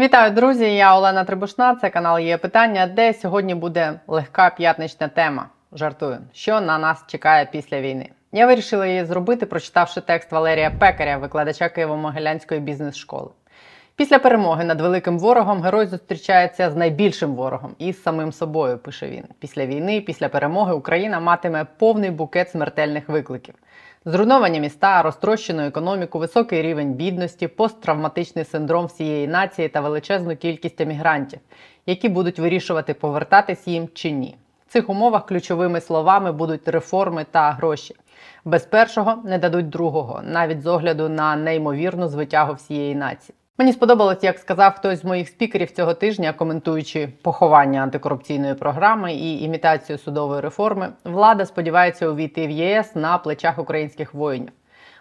Вітаю, друзі! Я Олена Трибушна. Це канал є питання, де сьогодні буде легка п'ятнична тема. Жартую, що на нас чекає після війни. Я вирішила її зробити, прочитавши текст Валерія Пекаря, викладача Києво-Могилянської бізнес-школи. Після перемоги над великим ворогом герой зустрічається з найбільшим ворогом і з самим собою. Пише він. Після війни, після перемоги Україна матиме повний букет смертельних викликів. Зруйновані міста, розтрощену економіку, високий рівень бідності, посттравматичний синдром всієї нації та величезну кількість емігрантів, які будуть вирішувати, повертатись їм чи ні. В цих умовах ключовими словами будуть реформи та гроші. Без першого не дадуть другого, навіть з огляду на неймовірну звитягу всієї нації. Мені сподобалось, як сказав хтось з моїх спікерів цього тижня, коментуючи поховання антикорупційної програми і імітацію судової реформи, влада сподівається увійти в ЄС на плечах українських воїнів.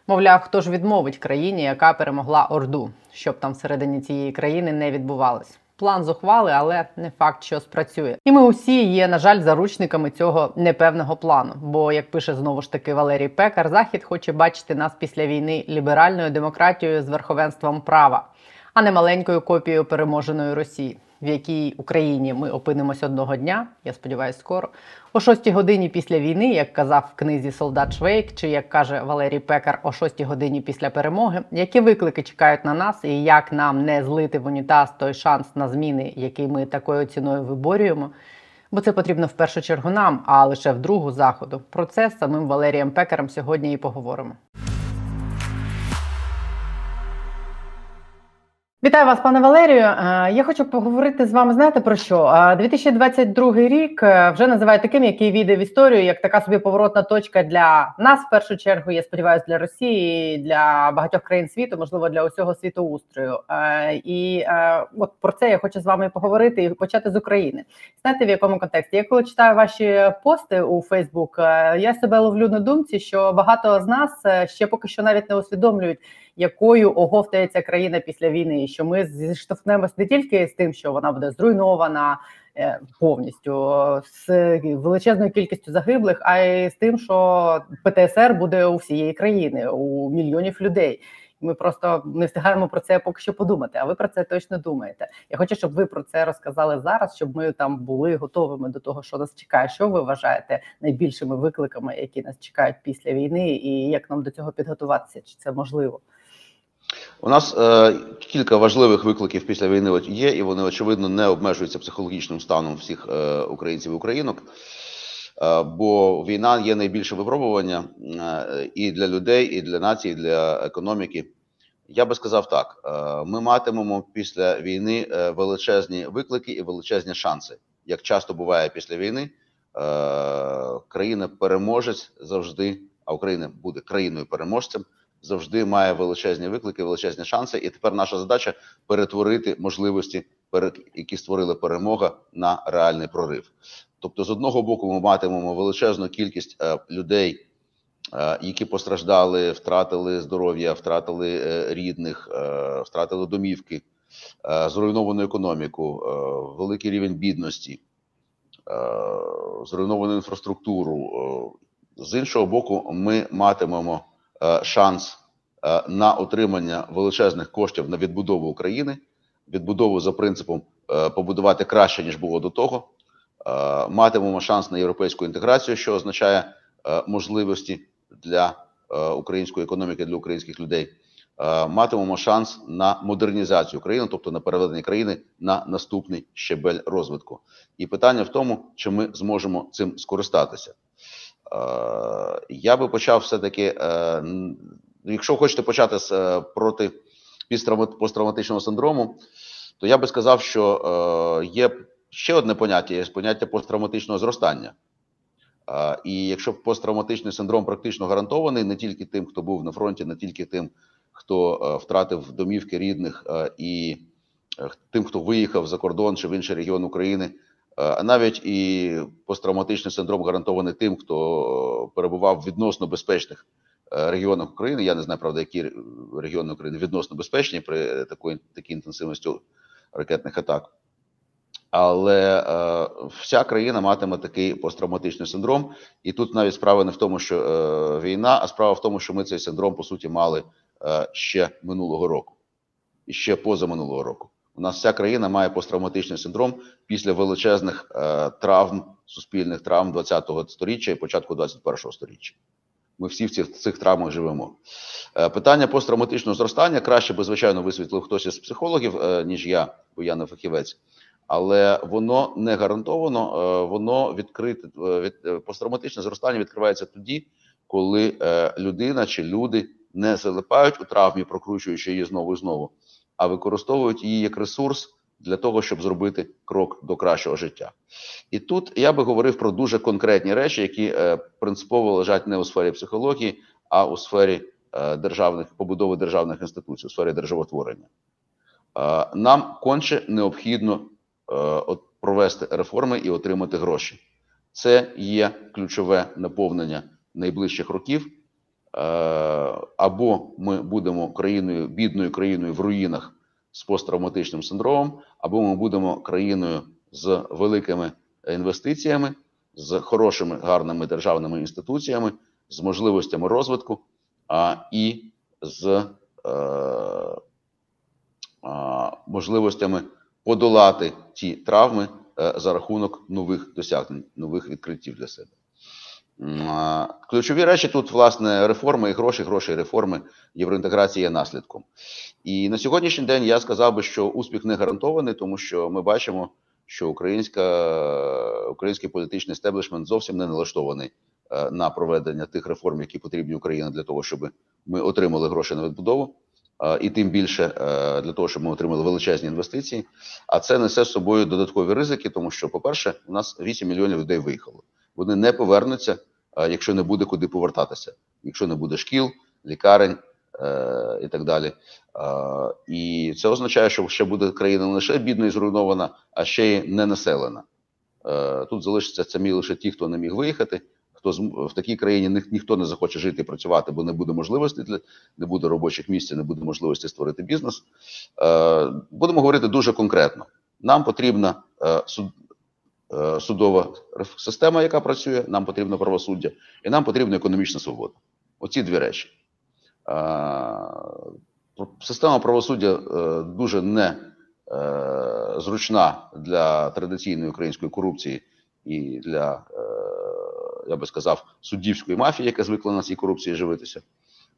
Мовляв, хто ж відмовить країні, яка перемогла Орду, щоб там всередині цієї країни не відбувалось. План зухвали, але не факт, що спрацює. І ми усі є, на жаль, заручниками цього непевного плану. Бо, як пише знову ж таки Валерій Пекар, Захід хоче бачити нас після війни ліберальною демократією з верховенством права а не маленькою копією переможеної Росії, в якій Україні ми опинимось одного дня. Я сподіваюся, скоро о 6 годині після війни, як казав в книзі Солдат Швейк, чи як каже Валерій Пекар, о 6 годині після перемоги, які виклики чекають на нас, і як нам не злити в унітаз той шанс на зміни, який ми такою ціною виборюємо. Бо це потрібно в першу чергу нам, а лише в другу заходу. Про це з самим Валерієм Пекарем сьогодні і поговоримо. Вітаю вас, пане Валерію. Е, я хочу поговорити з вами. Знаєте про що? 2022 рік е, вже називають таким, який війде в історію, як така собі поворотна точка для нас в першу чергу. Я сподіваюся, для Росії, для багатьох країн світу, можливо, для усього світоустрою. Е, і от про це я хочу з вами поговорити і почати з України. Знаєте, в якому контексті? Я коли читаю ваші пости у Фейсбук, я себе ловлю на думці, що багато з нас ще поки що навіть не усвідомлюють якою оговтається країна після війни, і що ми зіштовхнемось не тільки з тим, що вона буде зруйнована е, повністю з величезною кількістю загиблих, а й з тим, що ПТСР буде у всієї країни, у мільйонів людей. Ми просто не встигаємо про це поки що подумати. А ви про це точно думаєте? Я хочу, щоб ви про це розказали зараз, щоб ми там були готовими до того, що нас чекає. Що ви вважаєте найбільшими викликами, які нас чекають після війни, і як нам до цього підготуватися? Чи це можливо? У нас е, кілька важливих викликів після війни є, і вони очевидно не обмежуються психологічним станом всіх е, українців і українок. Е, бо війна є найбільше випробування е, і для людей, і для нації, і для економіки. Я би сказав так: е, ми матимемо після війни е, величезні виклики і величезні шанси. Як часто буває після війни, е, країна переможець завжди, а Україна буде країною переможцем завжди має величезні виклики, величезні шанси. І тепер наша задача перетворити можливості, які створили перемога на реальний прорив. Тобто, з одного боку, ми матимемо величезну кількість е, людей. Е, які постраждали, втратили здоров'я, втратили е, рідних, втратили домівки, зруйновану економіку, великий рівень бідності, зруйновану інфраструктуру. З іншого боку, ми матимемо шанс е, на отримання величезних коштів на відбудову України, відбудову за принципом е, побудувати краще ніж було до того. Матимемо шанс на європейську інтеграцію, що означає можливості для української економіки, для українських людей. Матимемо шанс на модернізацію країни, тобто на переведення країни на наступний щебель розвитку. І питання в тому, чи ми зможемо цим скористатися. Е, я би почав все-таки, е, якщо хочете почати з е, проти посттравматичного синдрому, то я би сказав, що є ще одне поняття: є поняття посттравматичного зростання. І якщо посттравматичний синдром практично гарантований не тільки тим, хто був на фронті, не тільки тим, хто втратив домівки рідних, і тим, хто виїхав за кордон чи в інший регіон України. А навіть і посттравматичний синдром гарантований тим, хто перебував в відносно безпечних е, регіонах України. Я не знаю, правда, які регіони України відносно безпечні при такої такій інтенсивності ракетних атак. Але е, вся країна матиме такий посттравматичний синдром, і тут навіть справа не в тому, що е, війна, а справа в тому, що ми цей синдром по суті мали е, ще минулого року і ще поза минулого року. У нас вся країна має посттравматичний синдром після величезних е, травм, суспільних травм 20-го сторіччя і початку 21-го сторіччя. Ми всі в цих, цих травмах живемо. Е, питання посттравматичного зростання краще би, звичайно, висвітлив хтось із психологів, е, ніж я, бо я не фахівець. Але воно не гарантовано, е, воно відкрите е, від е, посттравматичне зростання відкривається тоді, коли е, людина чи люди не залипають у травмі, прокручуючи її знову і знову, а використовують її як ресурс для того, щоб зробити крок до кращого життя. І тут я би говорив про дуже конкретні речі, які е, принципово лежать не у сфері психології, а у сфері е, державних побудови державних інституцій, у сфері державотворення. Е, нам конче необхідно провести реформи і отримати гроші. Це є ключове наповнення найближчих років. Е, Або ми будемо країною, бідною країною в руїнах з посттравматичним синдромом, або ми будемо країною з великими інвестиціями, з хорошими гарними державними інституціями, з можливостями розвитку а, і з е, а, можливостями подолати ті травми е, за рахунок нових досягнень, нових відкриттів для себе. Ключові речі тут, власне, реформи і гроші, гроші і реформи євроінтеграції є наслідком. І на сьогоднішній день я сказав би, що успіх не гарантований, тому що ми бачимо, що українська, український політичний стеблішмент зовсім не налаштований е, на проведення тих реформ, які потрібні Україні для того, щоб ми отримали гроші на відбудову, е, і тим більше е, для того, щоб ми отримали величезні інвестиції. А це несе з собою додаткові ризики, тому що, по-перше, у нас 8 мільйонів людей виїхало. Вони не повернуться, е, якщо не буде куди повертатися, якщо не буде шкіл, лікарень е, і так далі. Е, і це означає, що ще буде країна не лише бідна і зруйнована, а ще й не населена. Е, тут залишаться самі лише ті, хто не міг виїхати. Хто в такій країні ні, ніхто не захоче жити і працювати, бо не буде можливості для не буде робочих місць, не буде можливості створити бізнес. Е, будемо говорити дуже конкретно. Нам потрібна е, суд, судова реф- система, яка працює, нам потрібно правосуддя, і нам потрібна економічна свобода. Оці дві речі. Е, система правосуддя е, дуже не е, зручна для традиційної української корупції і для, е, я би сказав, суддівської мафії, яка звикла на цій корупції живитися.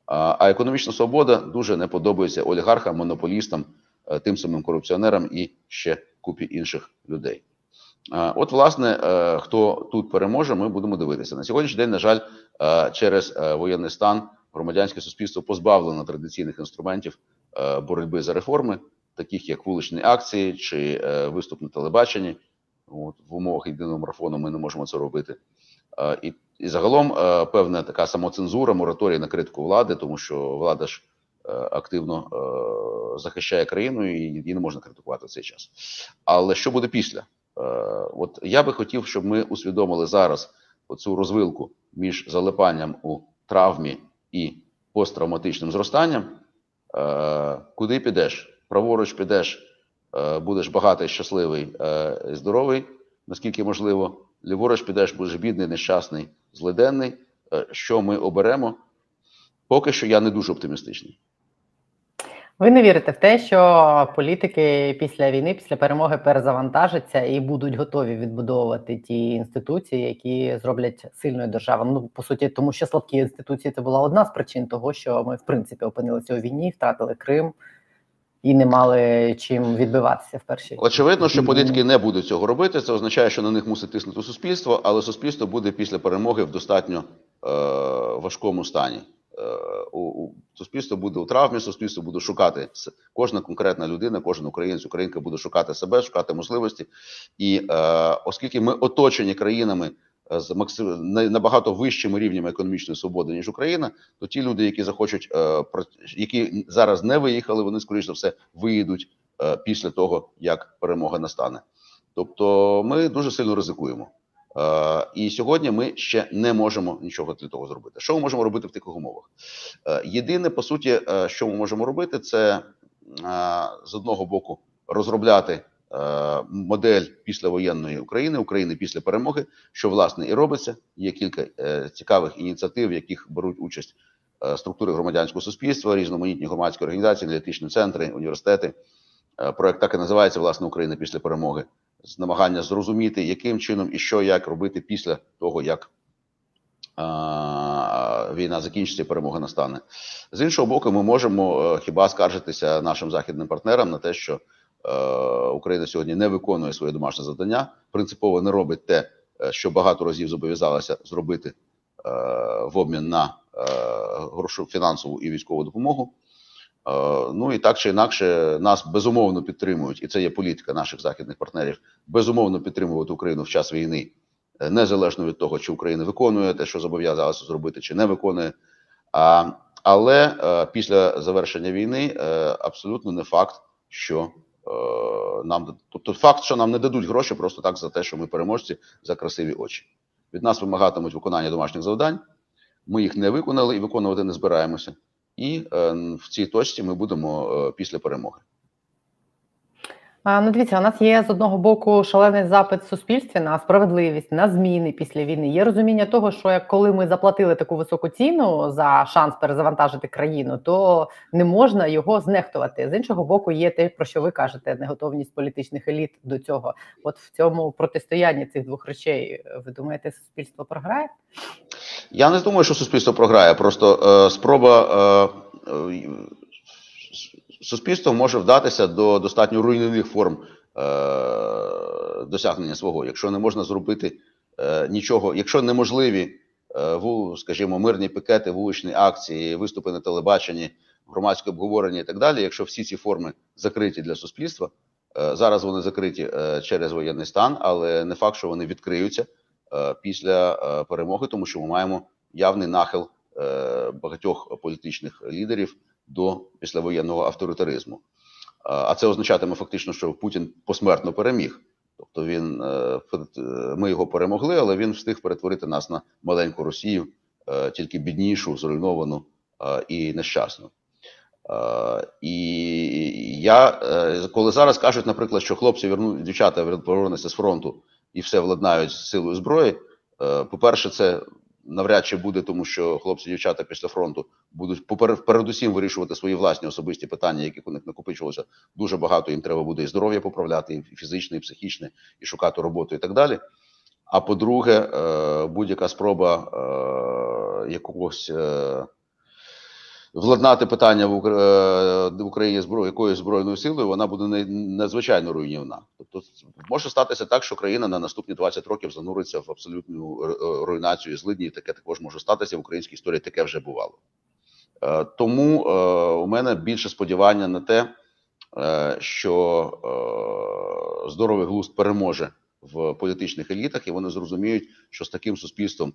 А, економічна свобода дуже не подобається олігархам, монополістам, е, тим самим корупціонерам і ще купі інших людей. От, власне, е, хто тут переможе, ми будемо дивитися. На сьогоднішній день, на жаль, е, через е, воєнний стан громадянське суспільство позбавлено традиційних інструментів боротьби за реформи, таких як вуличні акції чи виступ на телебаченні. От, в умовах єдиного марафону ми не можемо це робити. І, і загалом певна така самоцензура, мораторій на критику влади, тому що влада ж активно захищає країну і її не можна критикувати в цей час. Але що буде після? Е, От я би хотів, щоб ми усвідомили зараз оцю розвилку між залипанням у травмі і посттравматичним зростанням. Е, Куди підеш? Праворуч підеш, е, будеш багатий, щасливий, здоровий, наскільки можливо. Ліворуч підеш, будеш бідний, нещасний, злиденний. Що ми оберемо? Поки що я не дуже оптимістичний. Ви не вірите в те, що політики після війни, після перемоги перезавантажаться і будуть готові відбудовувати ті інституції, які зроблять сильною державу. Ну по суті, тому що слабкі інституції це була одна з причин того, що ми в принципі опинилися у війні, втратили Крим і не мали чим відбиватися в першій. Очевидно, що політики не будуть цього робити. Це означає, що на них мусить тиснути суспільство, але суспільство буде після перемоги в достатньо е, важкому стані. Е, у, у, суспільство буде у травмі, суспільство буде шукати кожна конкретна людина, кожен українець, українка буде шукати себе, шукати можливості. І е, оскільки ми оточені країнами е, з максим... набагато вищими рівнями економічної свободи, ніж Україна, то ті люди, які захочуть, е, які зараз не виїхали, вони скоріш за все виїдуть е, після того, як перемога настане. Тобто, ми дуже сильно ризикуємо. Е, і сьогодні ми ще не можемо нічого для того зробити. Що ми можемо робити в таких умовах? Е, єдине, по суті, е, що ми можемо робити, це з одного боку розробляти модель післявоєнної України, України після перемоги, що власне і робиться. Є кілька цікавих ініціатив, в яких беруть участь структури громадянського суспільства, різноманітні громадські організації, аналітичні центри, університети. Проект так і називається власне Україна після перемоги. Намагання зрозуміти, яким чином і що як робити після того, як війна закінчиться перемога настане. З іншого боку, ми можемо е, хіба скаржитися нашим західним партнерам на те, що е, Україна сьогодні не виконує своє домашнє завдання, принципово не робить те, е, що багато разів зобов'язалася зробити в обмін на грошу фінансову і військову допомогу. Е, Ну і так чи інакше нас безумовно підтримують, і це є політика наших західних партнерів. Безумовно підтримувати Україну в час війни, е, незалежно від того, чи Україна виконує те, що зобов'язалася зробити, чи не виконує. А, але е, після завершення війни абсолютно не факт, що нам тобто факт, що нам не дадуть гроші просто так за те, що ми переможці за красиві очі. Від нас вимагатимуть виконання домашніх завдань. Ми їх не виконали і виконувати не збираємося. І е, в цій точці ми будемо е, після перемоги. Ну, дивіться, у нас є з одного боку шалений запит в суспільстві на справедливість, на зміни після війни. Є розуміння того, що як коли ми заплатили таку високу ціну за шанс перезавантажити країну, то не можна його знехтувати. З іншого боку, є те, про що ви кажете, неготовність політичних еліт до цього. От в цьому протистоянні цих двох речей, ви думаєте, суспільство програє? Я не думаю, що суспільство програє. Просто е, спроба е, е, суспільство може вдатися до достатньо руйнівних форм е, досягнення свого, якщо не можна зробити е, нічого, якщо неможливі, е, скажімо, мирні пікети, вуличні акції, виступи на телебаченні, громадське обговорення і так далі. Якщо всі ці форми закриті для суспільства, е, зараз вони закриті е, через воєнний стан, але не факт, що вони відкриються після е, перемоги, тому що ми маємо явний нахил е, багатьох політичних лідерів до післявоєнного авторитаризму. А це означатиме фактично, що Путін посмертно переміг. Тобто він е, е, ми його перемогли, але він встиг перетворити нас на маленьку Росію, е, тільки біднішу, зруйновану е, і нещасну. Е, І я е, коли зараз кажуть, наприклад, що хлопці верну дівчата вер- повернуться з фронту і все владнають з силою зброї. е, По-перше, це навряд чи буде, тому що хлопці, дівчата після фронту будуть передусім вирішувати свої власні особисті питання, яких у них накопичилося дуже багато. Їм треба буде і здоров'я поправляти, і фізичне, і психічне, і шукати роботу, і так далі. А по-друге, е, будь-яка спроба е, якогось владнати питання в е, Україні зброю якоюсь збройною силою, вона буде не- надзвичайно руйнівна. Тобто може статися так, що країна на наступні 20 років зануриться в абсолютну е, руйнацію злидні. і Таке також може статися в українській історії. Таке вже бувало. Е, Тому у мене більше сподівання на те, що здоровий глузд переможе в політичних елітах, і вони зрозуміють, що з таким суспільством,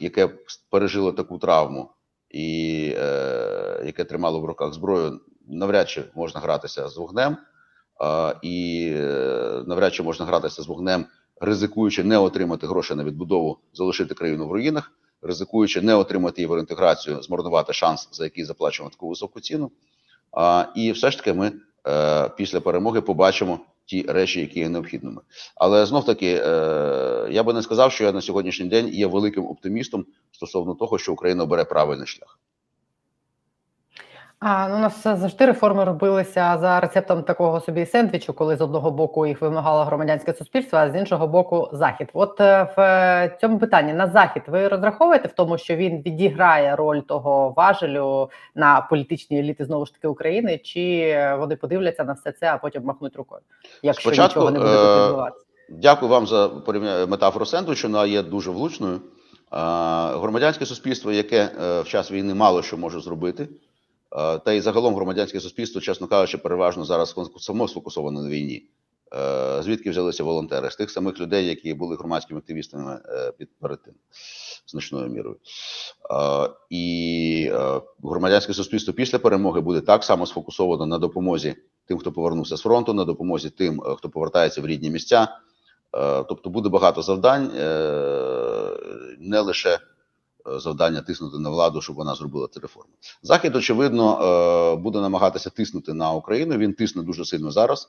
яке пережило таку травму, і е, яке тримало в руках зброю, навряд чи можна гратися з вогнем, е, і навряд чи можна гратися з вогнем, ризикуючи не отримати гроші на відбудову, залишити країну в руїнах, ризикуючи не отримати євроінтеграцію, змарнувати шанс, за який заплачено таку високу ціну. А, і все ж таки ми після перемоги побачимо ті речі, які є необхідними. Але знов таки, е, я би не сказав, що я на сьогоднішній день є великим оптимістом стосовно того, що Україна обере правильний шлях. А ну у нас завжди реформи робилися за рецептом такого собі сендвічу, коли з одного боку їх вимагало громадянське суспільство, а з іншого боку захід. От е, в е, цьому питанні на захід ви розраховуєте в тому, що він відіграє роль того важелю на політичні еліти знову ж таки України, чи вони подивляться на все це, а потім махнуть рукою, якщо Спочатку, нічого не буде е, відбуватися? Дякую вам за метафору сендвічу, вона є дуже влучною. Громадянське суспільство, яке в час війни мало що може зробити, та й загалом громадянське суспільство, чесно кажучи, переважно зараз само сфокусоване на війні. Е, Звідки взялися волонтери? З тих самих людей, які були громадськими активістами е, під перед тим, значною мірою. Е, І е, громадянське суспільство після перемоги буде так само сфокусовано на допомозі тим, хто повернувся з фронту, на допомозі тим, е, хто повертається в рідні місця. Е, Тобто буде багато завдань, е, не лише е, завдання тиснути на владу, щоб вона зробила ці реформи. Захід, очевидно, е, буде намагатися тиснути на Україну. Він тисне дуже сильно зараз.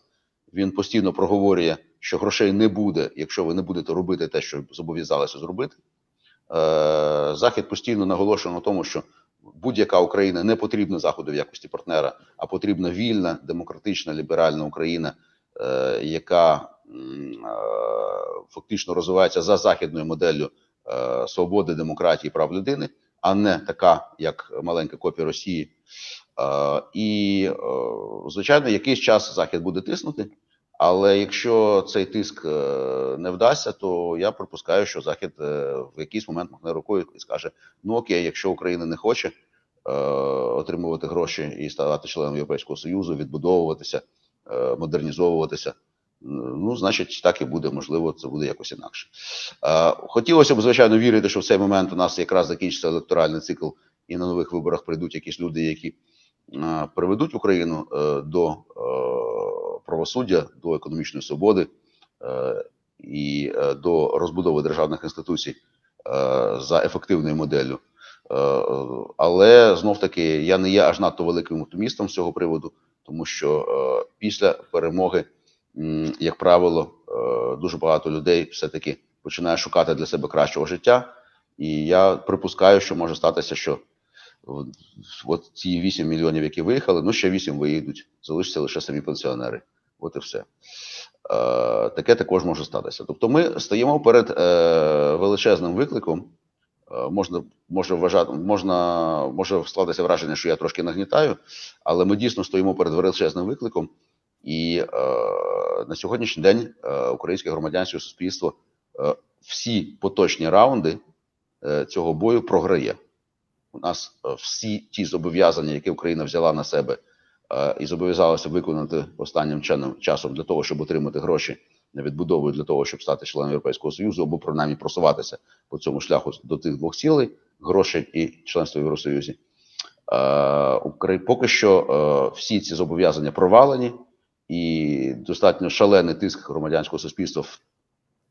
Він постійно проговорює, що грошей не буде, якщо ви не будете робити те, що зобов'язалися зробити. Е, Захід постійно наголошує на тому, що будь-яка Україна не потрібна Заходу в якості партнера, а потрібна вільна, демократична, ліберальна Україна, е, яка фактично розвивається за західною моделлю свободи, демократії, прав людини, а не така, як маленька копія Росії. Е, І, е, звичайно, якийсь час Захід буде тиснути. Але якщо цей тиск е, не вдасться, то я припускаю, що Захід е, в якийсь момент махне рукою і скаже: ну окей, якщо Україна не хоче е, отримувати гроші і ставати членом Європейського Союзу, відбудовуватися, е, модернізовуватися, ну значить так і буде. Можливо, це буде якось інакше. Хотілося б, звичайно, вірити, що в цей момент у нас якраз закінчиться електоральний цикл, і на нових виборах прийдуть якісь люди, які приведуть Україну е, до. Е, правосуддя, до економічної свободи е, і до розбудови державних інституцій за ефективною моделлю. Але знов таки я не є аж надто великим оптимістом з цього приводу, тому що після перемоги, як правило, е, дуже багато людей все-таки починає шукати для себе кращого життя. І я припускаю, що може статися, що от ці 8 мільйонів, які виїхали, ну ще 8 виїдуть, залишаться лише самі пенсіонери. От і все. Е, таке також може статися. Тобто, ми стоїмо перед е, величезним викликом. Можна може вважати, можна може складатися враження, що я трошки нагнітаю, але ми дійсно стоїмо перед величезним викликом, і е, на сьогоднішній день е, українське громадянське суспільство е, всі поточні раунди е, цього бою програє. У нас е, всі ті зобов'язання, які Україна взяла на себе е, і зобов'язалася виконати останнім чином часом для того, щоб отримати гроші на відбудову, для того, щоб стати членом Європейського Союзу, або принаймні просуватися по цьому шляху до тих двох цілей грошей і членство в Євросоюзі. Е, Поки що е, всі ці зобов'язання провалені, і достатньо шалений тиск громадянського суспільства,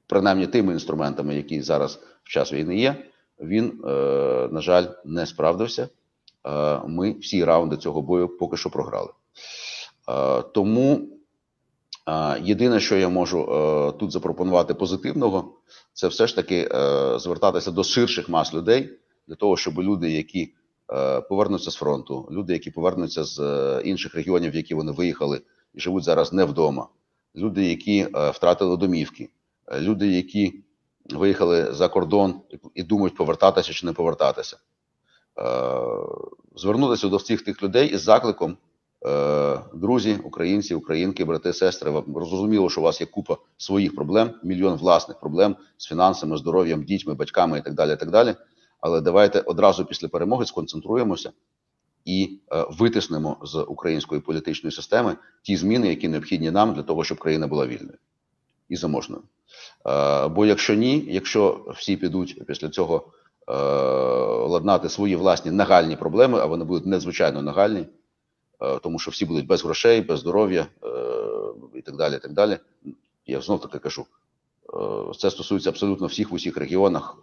принаймні тими інструментами, які зараз в час війни є, він, е, на жаль, не справдився. Е, Ми всі раунди цього бою поки що програли. Е, Тому єдине, що я можу тут запропонувати позитивного, це все ж таки звертатися до ширших мас людей для того, щоб люди, які повернуться з фронту, люди, які повернуться з інших регіонів, в які вони виїхали і живуть зараз не вдома, люди, які е, втратили домівки, е, люди, які виїхали за кордон і, думають повертатися чи не повертатися. Е, звернутися до всіх тих людей із закликом. Друзі, українці, українки, брати, сестри, вам зрозуміло, що у вас є купа своїх проблем, мільйон власних проблем з фінансами, здоров'ям, дітьми, батьками і так далі. і так далі. Але давайте одразу після перемоги сконцентруємося і е, витиснемо з української політичної системи ті зміни, які необхідні нам для того, щоб країна була вільною і заможною. Е, Бо якщо ні, якщо всі підуть після цього е, ладнати свої власні нагальні проблеми, а вони будуть надзвичайно нагальні, тому що всі будуть без грошей, без здоров'я і так далі. і так далі. Я знов таки кажу, це стосується абсолютно всіх в усіх регіонах.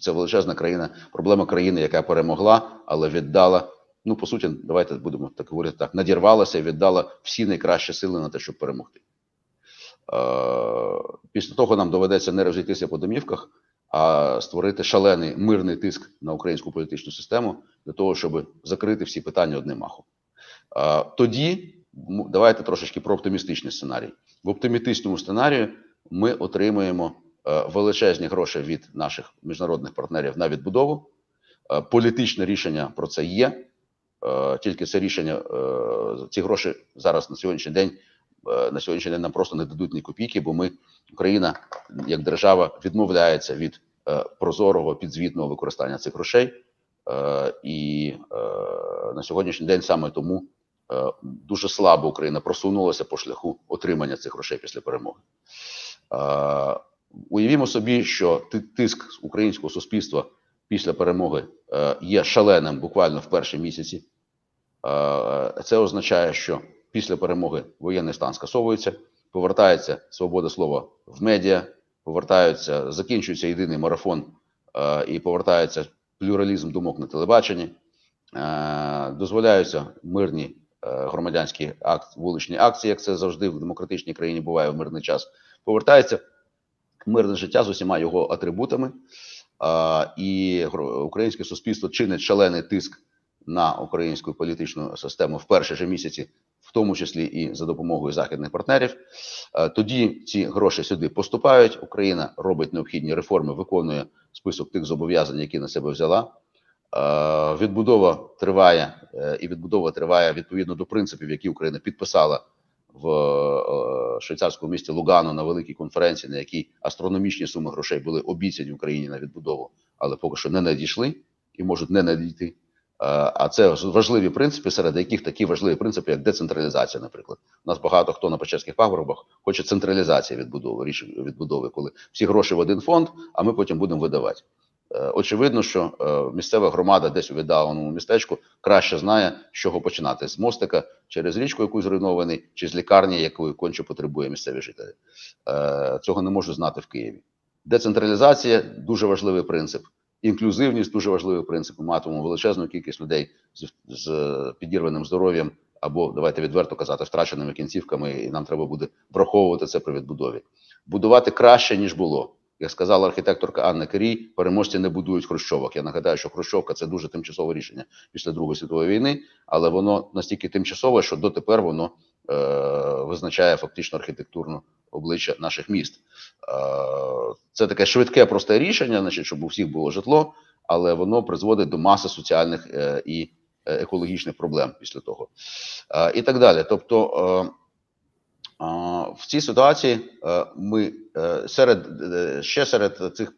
Це- величезна країна, проблема країни, яка перемогла, але віддала. Ну, по суті, давайте будемо так говорити так: надірвалася і віддала всі найкращі сили на те, щоб перемогти. Е, Після того нам доведеться не розійтися по домівках, а створити шалений мирний тиск на українську політичну систему для того, щоб закрити всі питання одним махом. Е, Тоді давайте трошечки про оптимістичний сценарій. В оптимістичному сценарії ми отримуємо е, величезні гроші від наших міжнародних партнерів на відбудову. Е, Політичне рішення про це є. Е, Тільки це рішення, е, ці гроші зараз на сьогоднішній день е, на сьогоднішній день нам просто не дадуть ні копійки, бо ми, Україна, як держава, відмовляється від е, прозорого підзвітного використання цих грошей. Е, І е, на сьогоднішній день саме тому е, дуже слабо Україна просунулася по шляху отримання цих грошей після перемоги. Уявімо собі, що тиск українського суспільства після перемоги е, є шаленим буквально в перші місяці. Е, Це означає, що після перемоги воєнний стан скасовується, повертається свобода слова в медіа, повертаються, закінчується єдиний марафон е, і повертається плюралізм думок на телебаченні, дозволяються мирні громадянські акт, вуличні акції, як це завжди в демократичній країні буває в мирний час. Повертається мирне життя з усіма його атрибутами. а, і українське суспільство чинить шалений тиск на українську політичну систему в перші ж місяці, в тому числі і за допомогою західних партнерів. Е, Тоді ці гроші сюди поступають. Україна робить необхідні реформи, виконує список тих зобов'язань, які на себе взяла. Відбудова триває, е, і відбудова триває відповідно до принципів, які Україна підписала в е, швейцарському місті Лугану на великій конференції, на якій астрономічні суми грошей були обіцяні Україні на відбудову, але поки що не надійшли і можуть не надійти. Е, А це важливі принципи, серед яких такі важливі принципи, як децентралізація, наприклад. У нас багато хто на Печерських пагорбах хоче централізації відбудови, рішень відбудови, коли всі гроші в один фонд, а ми потім будемо видавати. Е, Очевидно, що е, місцева громада десь у віддаленому містечку краще знає, з чого починати: з мостика через річку, яку зруйнований, чи з лікарні, якої конче потребує місцеві жителі. Е, Цього не можу знати в Києві. Децентралізація дуже важливий принцип. Інклюзивність дуже важливий принцип. Ми матимемо величезну кількість людей з, з підірваним здоров'ям або давайте відверто казати, втраченими кінцівками, і нам треба буде враховувати це при відбудові. Будувати краще ніж було. Як сказала архітекторка Анна Керій, переможці не будують хрущовок. Я нагадаю, що хрущовка це дуже тимчасове рішення після Другої світової війни, але воно настільки тимчасове, що дотепер воно е, визначає фактично архітектурну обличчя наших міст. Е, це таке швидке, просте рішення, значить, щоб у всіх було житло, але воно призводить до маси соціальних е, і е, екологічних проблем після того. Е, і так далі. Тобто. Е, В цій ситуації е, ми е, серед е, ще серед цих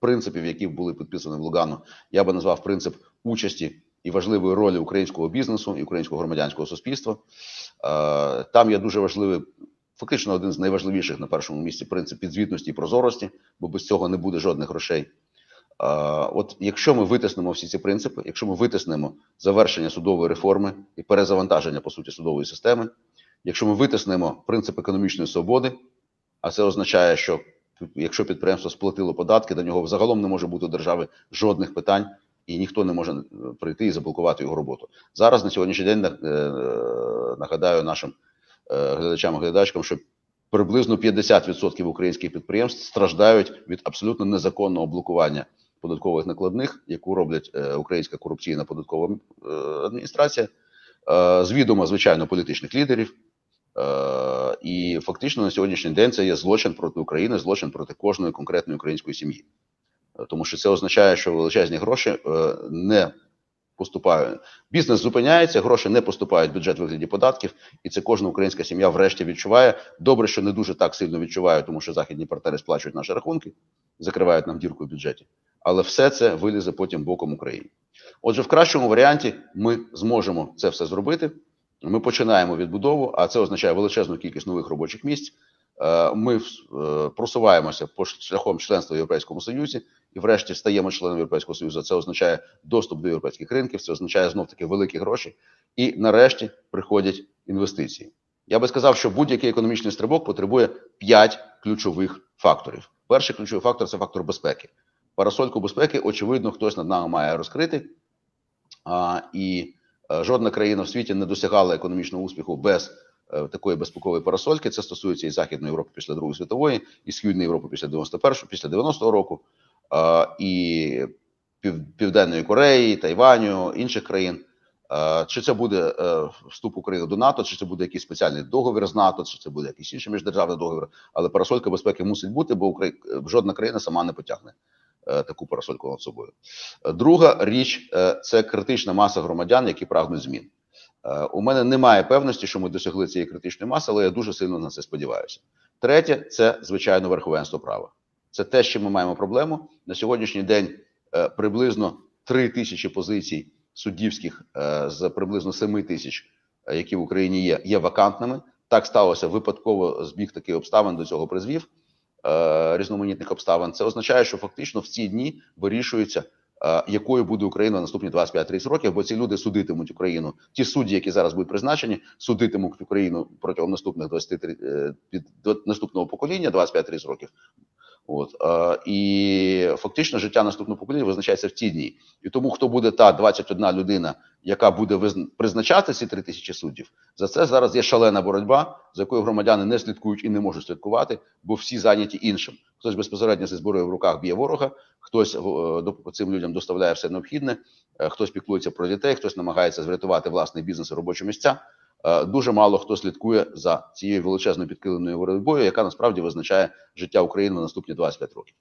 принципів, які були підписані в Лугану, я би назвав принцип участі і важливої ролі українського бізнесу і українського громадянського суспільства. Там є дуже важливий, фактично один з найважливіших на першому місці принцип підзвітності і прозорості, бо без цього не буде жодних грошей. От якщо ми витиснемо всі ці принципи, якщо ми витиснемо завершення судової реформи і перезавантаження по суті судової системи, якщо ми витиснемо принцип економічної свободи, а це означає, що якщо підприємство сплатило податки, до нього взагалом не може бути у держави жодних питань, і ніхто не може е, прийти і заблокувати його роботу. Зараз на сьогоднішній день е, нагадаю нашим е, глядачам і глядачкам, що приблизно 50% українських підприємств страждають від абсолютно незаконного блокування податкових накладних, яку роблять українська корупційна податкова адміністрація, з відома, звичайно, політичних лідерів. Е, І фактично на сьогоднішній день це є злочин проти України, злочин проти кожної конкретної української сім'ї, Е, тому що це означає, що величезні гроші е, не поступають. Бізнес зупиняється, гроші не поступають в бюджет вигляді податків, і це кожна українська сім'я врешті відчуває. Добре, що не дуже так сильно відчуває, тому що західні партнери сплачують наші рахунки, закривають нам дірку в бюджеті. Але все це вилізе потім боком Україні. Отже, в кращому варіанті ми зможемо це все зробити. Ми починаємо відбудову, а це означає величезну кількість нових робочих місць. Е, Ми е, просуваємося по шляхом членства в Європейському Союзі і, врешті, стаємо членом Європейського Союзу. Це означає доступ до європейських ринків, це означає знов таки великі гроші. І нарешті приходять інвестиції. Я би сказав, що будь-який економічний стрибок потребує п'ять ключових факторів. Перший ключовий фактор це фактор безпеки. Парасольку безпеки, очевидно, хтось над нами має розкрити. А, і жодна країна в світі не досягала економічного успіху без е, такої безпекової парасольки. Це стосується і Західної Європи після Другої світової, і Східної Європи після 91-го, після 90-го року, е, і Пів, Південної Кореї, Тайваню, інших країн. Е, Чи це буде е, вступ України до НАТО, чи це буде якийсь спеціальний договір з НАТО, чи це буде якийсь інший міждержавний договір, але парасолька безпеки мусить бути, бо жодна країна сама не потягне е, таку парасольку над собою. Е, Друга річ е, це критична маса громадян, які прагнуть змін. Е, У мене немає певності, що ми досягли цієї критичної маси, але я дуже сильно на це сподіваюся. Третє це звичайно верховенство права. Це те, чим ми маємо проблему на сьогоднішній день. е, Приблизно 3 тисячі позицій суддівських е, з приблизно 7 тисяч, е, які в Україні є, є вакантними. Так сталося випадково збіг таких обставин до цього призвів е, різноманітних обставин. Це означає, що фактично в ці дні вирішується, е, якою буде Україна наступні 25-30 років, бо ці люди судитимуть Україну. Ті судді, які зараз будуть призначені, судитимуть Україну протягом наступних 20 е, наступного покоління, 25-30 років. От і фактично життя наступного покоління визначається в ці дні. І тому, хто буде та 21 людина, яка буде призначати ці 3 тисячі суддів, за це зараз є шалена боротьба, за якою громадяни не слідкують і не можуть слідкувати, бо всі зайняті іншим. Хтось безпосередньо зі зброєю в руках б'є ворога, хтось е, цим людям доставляє все необхідне, е, хтось піклується про дітей, хтось намагається врятувати власний бізнес і робочі місця. Е, Дуже мало хто слідкує за цією величезною підкиленою боротьбою, яка насправді визначає життя України на наступні 25 років.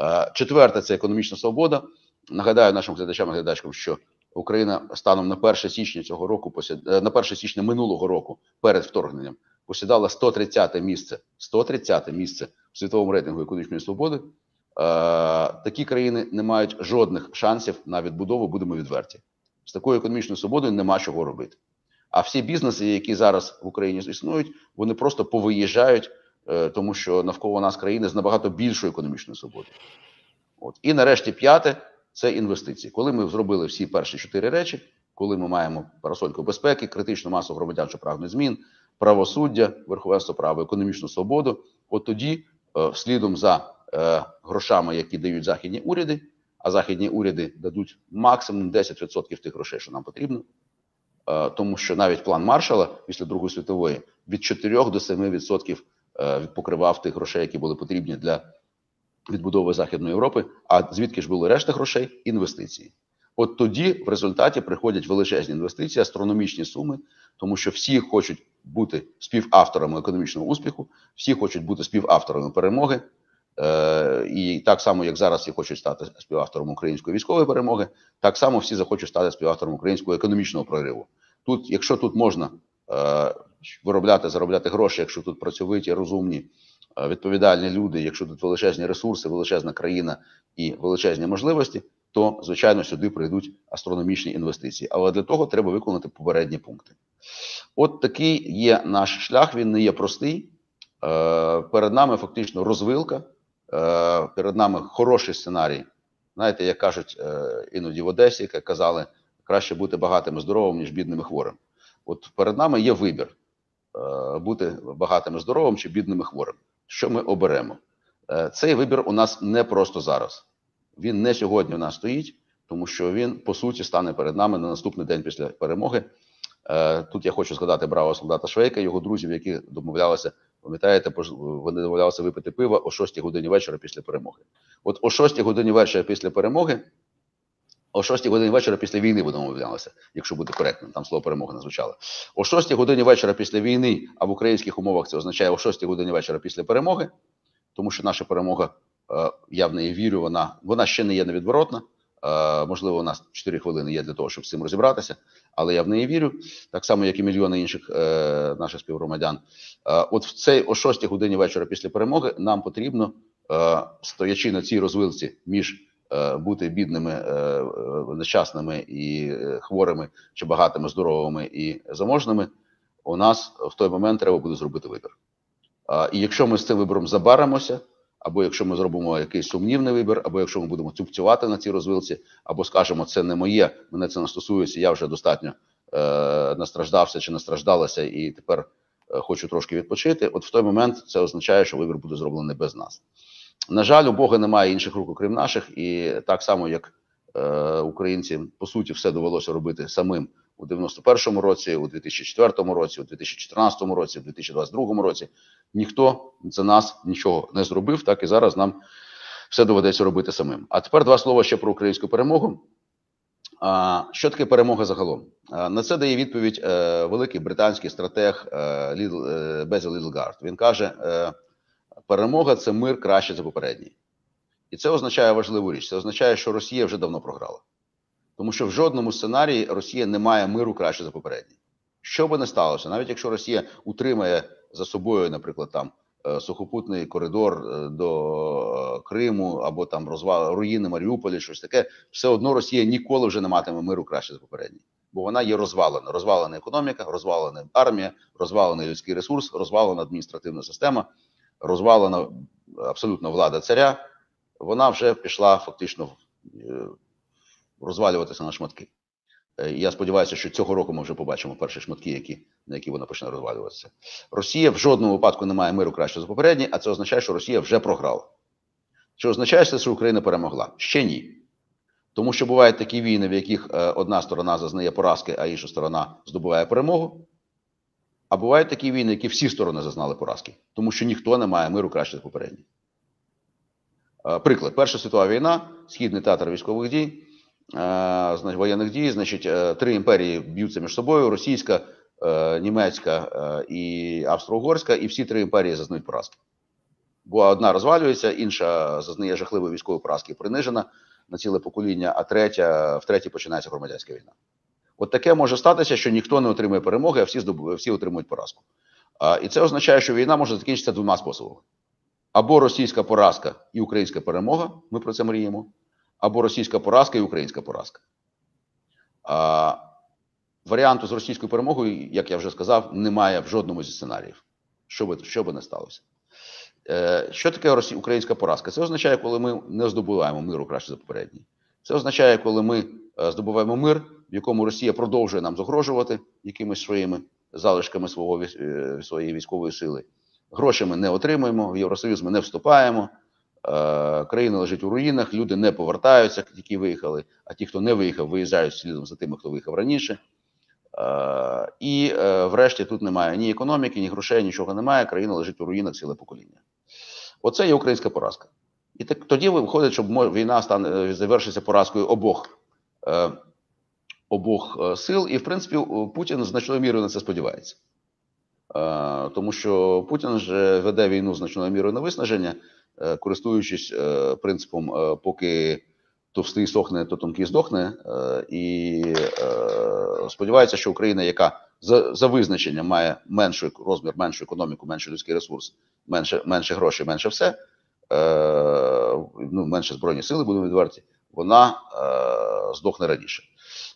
Е, Четверте це економічна свобода. Нагадаю нашим глядачам і глядачкам, що Україна станом на 1 січня цього року, е, на 1 січня минулого року, перед вторгненням, посідала 130 місце, 130 місце в світовому рейтингу економічної свободи. Такі країни не мають жодних шансів на відбудову, будемо відверті. З такою економічною свободою нема чого робити. А всі бізнеси, які зараз в Україні існують, вони просто повиїжджають, е, тому що навколо нас країни з набагато більшою економічною свободою. От і нарешті п'яте це інвестиції. Коли ми зробили всі перші чотири речі, коли ми маємо парасольку безпеки, критичну масу громадян, що прагнуть змін, правосуддя, верховенство права, економічну свободу, от тоді, е, слідом за е, грошами, які дають західні уряди, а західні уряди дадуть максимум 10% тих грошей, що нам потрібно. Е, тому що навіть план Маршала після Другої світової від 4 до 7% е, покривав тих грошей, які були потрібні для відбудови Західної Європи. А звідки ж були решта грошей? Інвестиції. От тоді в результаті приходять величезні інвестиції, астрономічні суми, тому що всі хочуть бути співавторами економічного успіху, всі хочуть бути співавторами перемоги. Е, і так само, як зараз всі хочуть стати співавтором української військової перемоги, так само всі захочуть стати співавтором українського економічного прориву. Тут, якщо тут можна е, виробляти, заробляти гроші, якщо тут працьовиті, розумні, е, відповідальні люди, якщо тут величезні ресурси, величезна країна і величезні можливості, то звичайно сюди прийдуть астрономічні інвестиції. Але для того треба виконати попередні пункти. От такий є наш шлях. Він не є простий. Е, перед нами фактично розвилка. Е, перед нами хороший сценарій. Знаєте, як кажуть е, іноді в Одесі, як казали, краще бути багатим і здоровим, ніж бідним і хворим. От перед нами є вибір: е, бути багатим і здоровим чи бідним і хворим. Що ми оберемо? Е, Цей вибір у нас не просто зараз. Він не сьогодні у нас стоїть, тому що він по суті стане перед нами на наступний день після перемоги. Е, Тут я хочу згадати бравого солдата Швейка, його друзів, які домовлялися Пам'ятаєте, вони домовлялися випити пиво о 6 годині вечора після перемоги. От о 6 годині вечора після перемоги, о 6 годині вечора після війни вони домовлялися, якщо бути коректним, там слово перемога не звучало. О 6 годині вечора після війни, а в українських умовах це означає о 6 годині вечора після перемоги, тому що наша перемога, е, я в неї вірю, вона, вона ще не є невідворотна. Е, можливо, у нас 4 хвилини є для того, щоб з цим розібратися, але я в неї вірю, так само, як і мільйони інших е, наших співгромадян. От в цей о 6 годині вечора після перемоги нам потрібно, стоячи на цій розвилці між бути бідними, е, е, нещасними і е, хворими, чи багатими, здоровими і заможними, у нас в той момент треба буде зробити вибір. Е, і якщо ми з цим вибором забаримося, або якщо ми зробимо якийсь сумнівний вибір, або якщо ми будемо цюпцювати на цій розвилці, або скажемо, це не моє, мене це не стосується, я вже достатньо е, настраждався чи настраждалася, і тепер е, хочу трошки відпочити. От в той момент це означає, що вибір буде зроблений без нас. На жаль, у Бога немає інших рук, окрім наших, і так само, як е, українці, по суті, все довелося робити самим у 91-му році, у 2004 році, у 2014 році, у 2022 році. Ніхто за нас нічого не зробив, так і зараз нам все доведеться робити самим. А тепер два слова ще про українську перемогу. А, Що таке перемога загалом? А, На це дає відповідь е, великий британський стратег е, Лідделл, е, Безіл Лідделл Гарт. Він каже: е, перемога це мир краще за попередній. І це означає важливу річ. Це означає, що Росія вже давно програла. Тому що в жодному сценарії Росія не має миру краще за попередній. Що би не сталося, навіть якщо Росія утримає за собою, наприклад, там е, сухопутний коридор е, до е, Криму або там розвал руїни Маріуполя, щось таке, все одно Росія ніколи вже не матиме миру краще за попередній. Бо вона є розвалена. Розвалена економіка, розвалена армія, розвалений людський ресурс, розвалена адміністративна система, розвалена абсолютно влада царя. Вона вже пішла фактично розвалюватися на шматки. Я сподіваюся, що цього року ми вже побачимо перші шматки, які, на які вона почне розвалюватися. Росія в жодному випадку не має миру краще за попередній, а це означає, що Росія вже програла. Чи означає це, що Україна перемогла? Ще ні. Тому що бувають такі війни, в яких е, одна сторона зазнає поразки, а інша сторона здобуває перемогу. А бувають такі війни, які всі сторони зазнали поразки, тому що ніхто не має миру краще за попередній. Е, Приклад: Перша світова війна, східний театр військових дій, е, воєнних дій, значить, е, три імперії б'ються між собою: російська, німецька і австро-угорська, і всі три імперії зазнають поразки. Бо одна розвалюється, інша зазнає жахливої військової поразки, принижена на ціле покоління, а третя в третій починається громадянська війна. От таке може статися, що ніхто не отримує перемоги, а всі здобу... всі отримують поразку. А, і це означає, що війна може закінчитися двома способами: або російська поразка і українська перемога, ми про це мріємо, або російська поразка і українська поразка. А, варіанту з російською перемогою, як я вже сказав, немає в жодному зі сценаріїв, що би, що би не сталося. Е, Що таке росі... українська поразка? Це означає, коли ми не здобуваємо миру краще за попередній. Це означає, коли ми здобуваємо мир, в якому Росія продовжує нам загрожувати якимись своїми залишками свого, е, своєї військової сили. Гроші ми не отримуємо, в Євросоюз ми не вступаємо. Е, країна лежить у руїнах, люди не повертаються, які виїхали, а ті, хто не виїхав, виїжджають слідом за тими, хто виїхав раніше. Е, і е, врешті тут немає ні економіки, ні грошей, нічого немає. Країна лежить у руїнах ціле покоління. Оце є українська поразка. І так тоді виходить, що війна стане е, завершиться поразкою обох, е, обох е, сил, і в принципі Путін значною мірою на це сподівається. Е, тому що Путін же веде війну значною мірою на виснаження, е, користуючись е, принципом, е, поки товстий сохне, то тонкий здохне. Е, і е, сподівається, що Україна, яка за, за визначенням має менший розмір, меншу економіку, менший людський ресурс, менше, менше грошей, менше все, е, ну, менше збройні сили, будемо відверті, вона е, здохне раніше.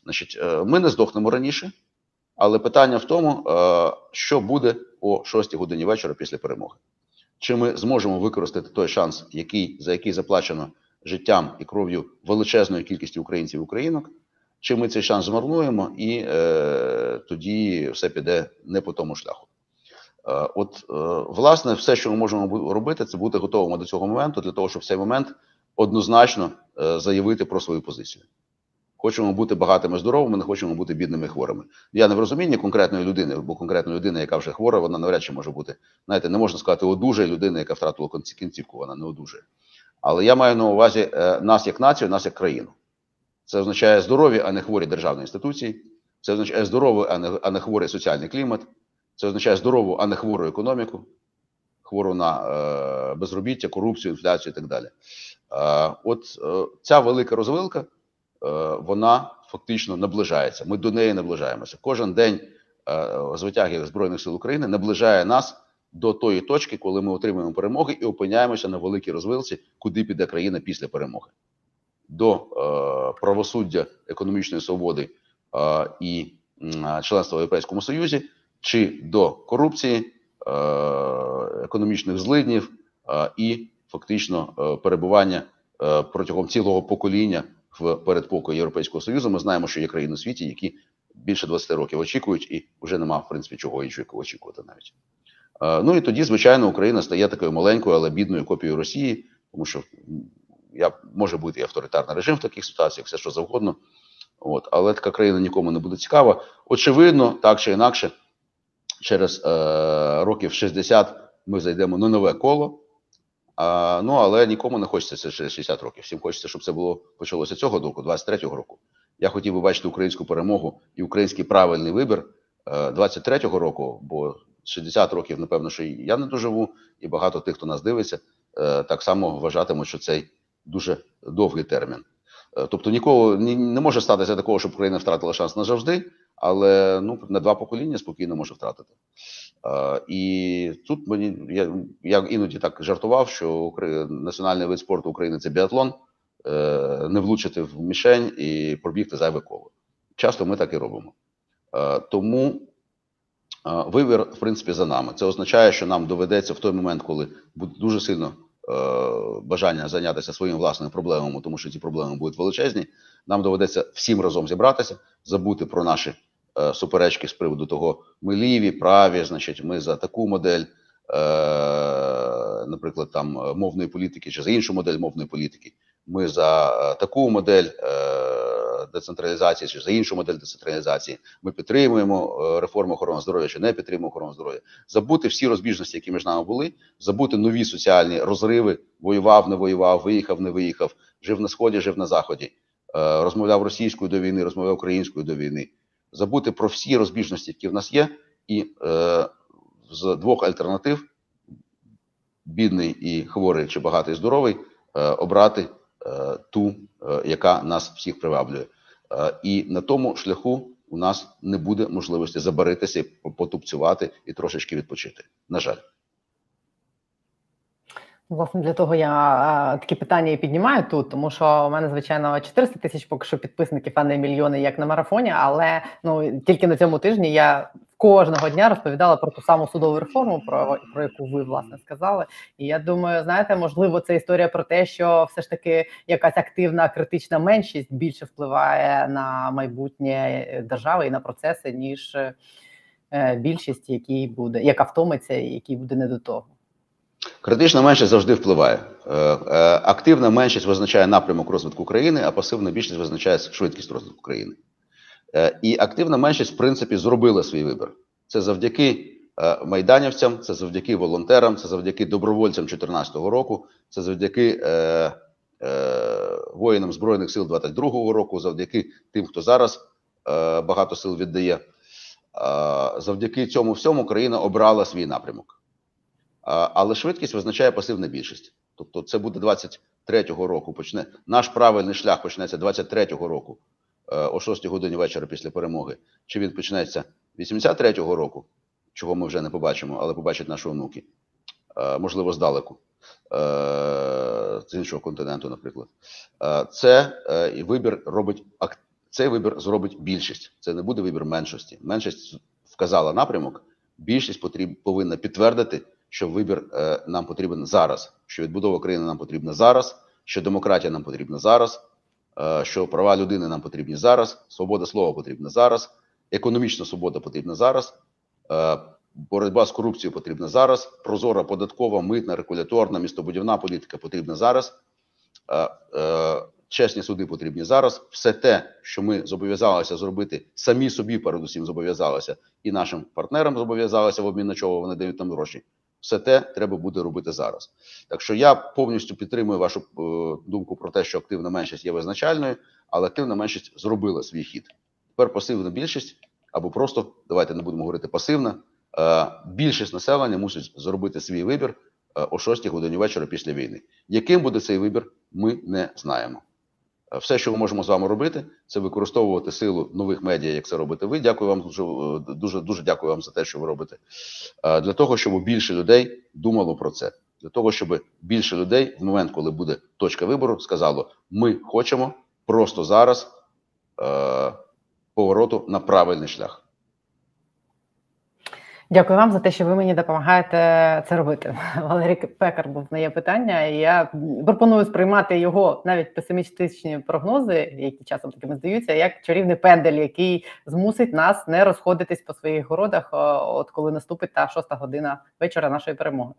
Значить, е, ми не здохнемо раніше, але питання в тому, е, що буде о 6 годині вечора після перемоги. Чи ми зможемо використати той шанс, який, за який заплачено життям і кров'ю величезної кількості українців і українок, чи ми цей шанс змарнуємо, і е, тоді все піде не по тому шляху. Е, От, е, власне, все, що ми можемо робити, це бути готовими до цього моменту, для того, щоб в цей момент однозначно заявити про свою позицію. Хочемо бути багатими, здоровими, не хочемо бути бідними хворими. Я не в розумінні конкретної людини, бо конкретна людина, яка вже хвора, вона навряд чи може бути. Знаєте, не можна сказати одужає людина, яка втратила кінцівку, вона не одужає. Але я маю на увазі е, нас як націю, нас як країну. Це означає здорові, а не хворі державні інституції. Це означає здоровий, а не, а не хворий соціальний клімат. Це означає здорову, а не хвору економіку, хвору на е, безробіття, корупцію, інфляцію і так далі. Е, от е, ця велика розвилка, е, вона фактично наближається. Ми до неї наближаємося. Кожен день е, з витягів Збройних сил України наближає нас до тої точки, коли ми отримуємо перемоги і опиняємося на великій розвилці, куди піде країна після перемоги. До правосуддя економічної свободи і членства в Європейському Союзі, чи до корупції, економічних злиднів і фактично е, перебування е, протягом цілого покоління в передпокої Європейського Союзу. Ми знаємо, що є країни у світі, які більше 20 років очікують, і вже нема в принципі чого іншого очікувати навіть. Е, Ну і тоді, звичайно, Україна стає такою маленькою, але бідною копією Росії, тому що я може бути і авторитарний режим в таких ситуаціях, все що завгодно. От, але така країна нікому не буде цікава. Очевидно, так чи інакше, через е, років 60 ми зайдемо на нове коло. А, ну, але нікому не хочеться це через 60 років. Всім хочеться, щоб це було почалося цього року, 23-го року. Я хотів би бачити українську перемогу і український правильний вибір е, 23-го року, бо 60 років, напевно, що і я не доживу, і багато тих, хто нас дивиться, е, так само вважатимуть, що цей дуже довгий термін. Е, Тобто нікого не може статися такого, щоб Україна втратила шанс назавжди, але ну на два покоління спокійно може втратити. Е, І тут мені я, я іноді так жартував, що національний вид спорту України це біатлон, е, не влучити в мішень і пробігти зайве коло. Часто ми так і робимо. Е, Тому вибір, в принципі, за нами. Це означає, що нам доведеться в той момент, коли буде дуже сильно бажання зайнятися своїми власними проблемами, тому що ці проблеми будуть величезні. Нам доведеться всім разом зібратися, забути про наші суперечки з приводу того, ми ліві, праві, значить, ми за таку модель е, наприклад, там е, мовної політики чи за іншу модель мовної політики. Ми за е, таку модель е, децентралізації чи за іншу модель децентралізації. Ми підтримуємо е, реформу охорони здоров'я чи не підтримуємо охорону здоров'я. Забути всі розбіжності, які між нами були, забути нові соціальні розриви. Воював, не воював, виїхав, не виїхав, жив на сході, жив на заході, е, розмовляв російською до війни, розмовляв українською до війни. Забути про всі розбіжності, які в нас є, і е, з двох альтернатив бідний і хворий, чи багатий здоровий, е, обрати е, ту, е, яка нас всіх приваблює. Е, і на тому шляху у нас не буде можливості забаритися, потупцювати і трошечки відпочити. На жаль. Власне, для того я а, такі питання і піднімаю тут, тому що у мене, звичайно, 400 тисяч поки що підписників, а не мільйони, як на марафоні. Але ну тільки на цьому тижні я кожного дня розповідала про ту саму судову реформу, про, про яку ви власне сказали. І я думаю, знаєте, можливо, це історія про те, що все ж таки якась активна критична меншість більше впливає на майбутнє держави і на процеси, ніж е, більшість, який буде, яка втомиться, і який буде не до того. Критична меншість завжди впливає. Е, е, Активна меншість визначає напрямок розвитку країни, а пасивна більшість визначає швидкість розвитку країни. Е, І активна меншість, в принципі, зробила свій вибір. Це завдяки майданівцям, це завдяки волонтерам, це завдяки добровольцям 2014 року, це завдяки воїнам Збройних сил 22-го року, завдяки тим, хто зараз багато сил віддає. Завдяки цьому всьому країна обрала свій напрямок. Але швидкість визначає пасивна більшість. Тобто, це буде 23-го року. Почне наш правильний шлях почнеться 23-го року е, о 6 годині вечора після перемоги. Чи він почнеться 83-го року, чого ми вже не побачимо, але побачать наші онуки, е, можливо, здалеку, е, з іншого континенту, наприклад. Це вибір робить цей вибір зробить більшість. Це не буде вибір меншості. Меншість вказала напрямок. Більшість потріб, повинна підтвердити, що вибір е, нам потрібен зараз, що відбудова країни нам потрібна зараз, що демократія нам потрібна зараз, е, що права людини нам потрібні зараз, свобода слова потрібна зараз, економічна свобода потрібна зараз, е, боротьба з корупцією потрібна зараз, прозора податкова, митна, регуляторна, містобудівна політика потрібна зараз. Чесні суди потрібні зараз. Все те, що ми зобов'язалися зробити, самі собі, передусім, зобов'язалися, і нашим партнерам зобов'язалися в обмін на чого вони дають нам гроші. Все те треба буде робити зараз. Так що я повністю підтримую вашу е, думку про те, що активна меншість є визначальною, але активна меншість зробила свій хід. Тепер пасивна більшість, або просто давайте не будемо говорити пасивна. Е, більшість населення мусить зробити свій вибір е, о 6 годині вечора після війни. Яким буде цей вибір, ми не знаємо. Все, що ми можемо з вами робити, це використовувати силу нових медіа, як це робите ви. Дякую вам дуже е, дуже дуже дякую вам за те, що ви робите. Е, Для того, щоб більше людей думало про це, для того, щоб більше людей в момент, коли буде точка вибору, сказало: ми хочемо просто зараз е, повороту на правильний шлях. Дякую вам за те, що ви мені допомагаєте це робити. Валерій Пекар був на є питання. і Я пропоную сприймати його навіть песимістичні прогнози, які часом такими здаються, як чарівний пендель, який змусить нас не розходитись по своїх городах, от коли наступить та шоста година вечора нашої перемоги.